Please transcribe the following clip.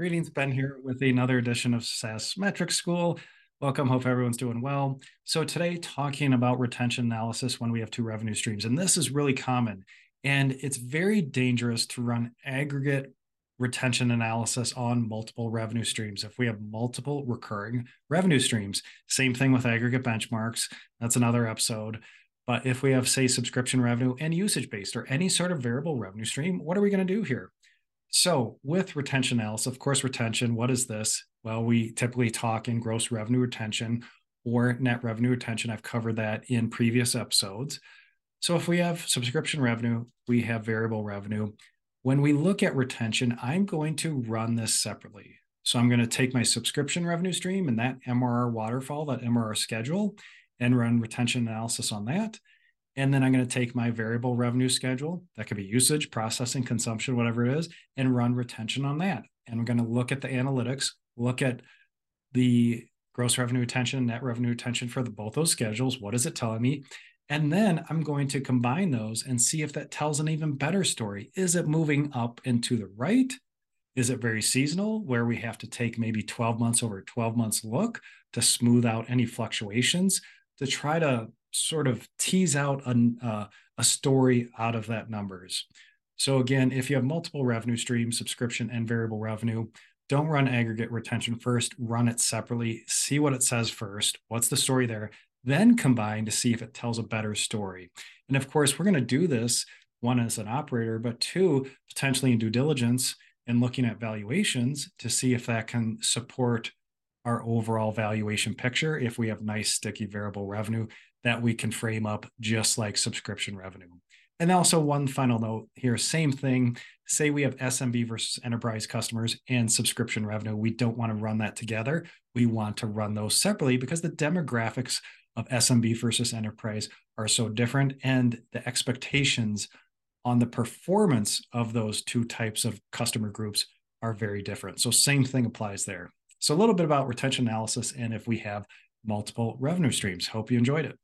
Greetings, Ben here with another edition of SaaS Metrics School. Welcome. Hope everyone's doing well. So, today, talking about retention analysis when we have two revenue streams. And this is really common. And it's very dangerous to run aggregate retention analysis on multiple revenue streams. If we have multiple recurring revenue streams, same thing with aggregate benchmarks. That's another episode. But if we have, say, subscription revenue and usage based or any sort of variable revenue stream, what are we going to do here? So, with retention analysis, of course, retention, what is this? Well, we typically talk in gross revenue retention or net revenue retention. I've covered that in previous episodes. So, if we have subscription revenue, we have variable revenue. When we look at retention, I'm going to run this separately. So, I'm going to take my subscription revenue stream and that MRR waterfall, that MRR schedule, and run retention analysis on that. And then I'm going to take my variable revenue schedule, that could be usage, processing, consumption, whatever it is, and run retention on that. And I'm going to look at the analytics, look at the gross revenue retention, net revenue retention for the, both those schedules. What is it telling me? And then I'm going to combine those and see if that tells an even better story. Is it moving up and to the right? Is it very seasonal where we have to take maybe 12 months over 12 months look to smooth out any fluctuations to try to sort of tease out a, uh, a story out of that numbers. So again, if you have multiple revenue streams, subscription and variable revenue, don't run aggregate retention first, run it separately, see what it says first, what's the story there, then combine to see if it tells a better story. And of course, we're going to do this one as an operator, but two, potentially in due diligence and looking at valuations to see if that can support our overall valuation picture if we have nice sticky variable revenue that we can frame up just like subscription revenue. And also, one final note here same thing. Say we have SMB versus enterprise customers and subscription revenue. We don't want to run that together. We want to run those separately because the demographics of SMB versus enterprise are so different and the expectations on the performance of those two types of customer groups are very different. So, same thing applies there. So, a little bit about retention analysis and if we have multiple revenue streams. Hope you enjoyed it.